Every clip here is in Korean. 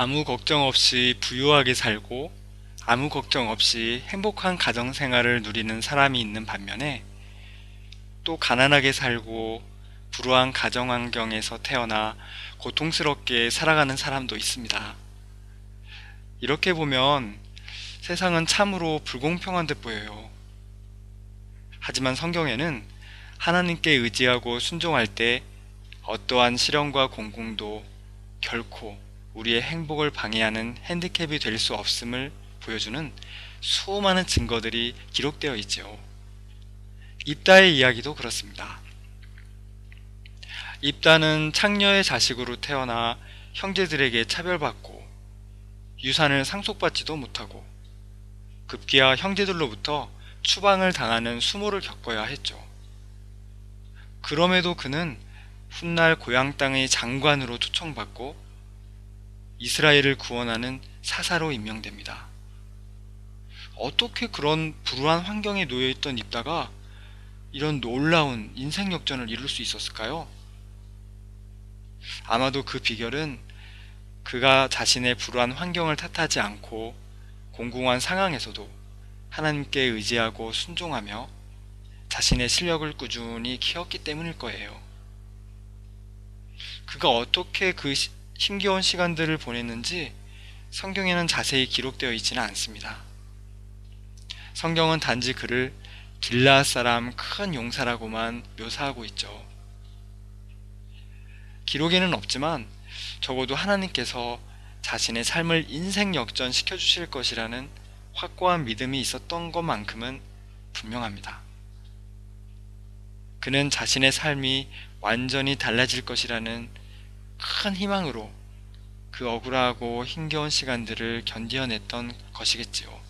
아무 걱정 없이 부유하게 살고 아무 걱정 없이 행복한 가정 생활을 누리는 사람이 있는 반면에 또 가난하게 살고 불우한 가정 환경에서 태어나 고통스럽게 살아가는 사람도 있습니다. 이렇게 보면 세상은 참으로 불공평한 듯 보여요. 하지만 성경에는 하나님께 의지하고 순종할 때 어떠한 시련과 공공도 결코 우리의 행복을 방해하는 핸디캡이 될 수 없음을 보여주는 수많은 증거들이 기록되어 있지요. 입다의 이야기도 그렇습니다. 입다는 창녀의 자식으로 태어나 형제들에게 차별받고 유산을 상속받지도 못하고 급기야 형제들로부터 추방을 당하는 수모를 겪어야 했죠. 그럼에도 그는 훗날 고향 땅의 장관으로 초청받고 이스라엘을 구원하는 사사로 임명됩니다. 어떻게 그런 불우한 환경에 놓여있던 입다가 이런 놀라운 인생 역전을 이룰 수 있었을까요? 아마도 그 비결은 그가 자신의 불우한 환경을 탓하지 않고 공공한 상황에서도 하나님께 의지하고 순종하며 자신의 실력을 꾸준히 키웠기 때문일 거예요. 그가 어떻게 그 힘겨운 시간들을 보냈는지 성경에는 자세히 기록되어 있지는 않습니다. 성경은 단지 그를 길라 사람 큰 용사라고만 묘사하고 있죠. 기록에는 없지만 적어도 하나님께서 자신의 삶을 인생 역전 시켜 주실 것이라는 확고한 믿음이 있었던 것만큼은 분명합니다. 그는 자신의 삶이 완전히 달라질 것이라는 큰 희망으로 그 억울하고 힘겨운 시간들을 견디어냈던 것이겠지요.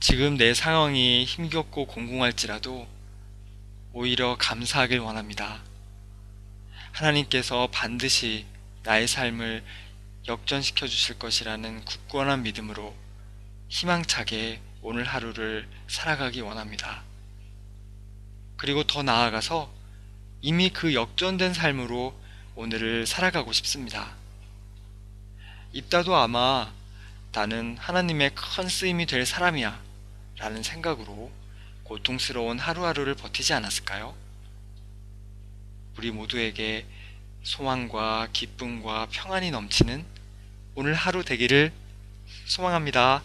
지금 내 상황이 힘겹고 공공할지라도 오히려 감사하길 원합니다. 하나님께서 반드시 나의 삶을 역전시켜 주실 것이라는 굳건한 믿음으로 희망차게 오늘 하루를 살아가기 원합니다. 그리고 더 나아가서 이미 그 역전된 삶으로 오늘을 살아가고 싶습니다. 입다도 아마 나는 하나님의 큰 쓰임이 될 사람이야 라는 생각으로 고통스러운 하루하루를 버티지 않았을까요? 우리 모두에게 소망과 기쁨과 평안이 넘치는 오늘 하루 되기를 소망합니다.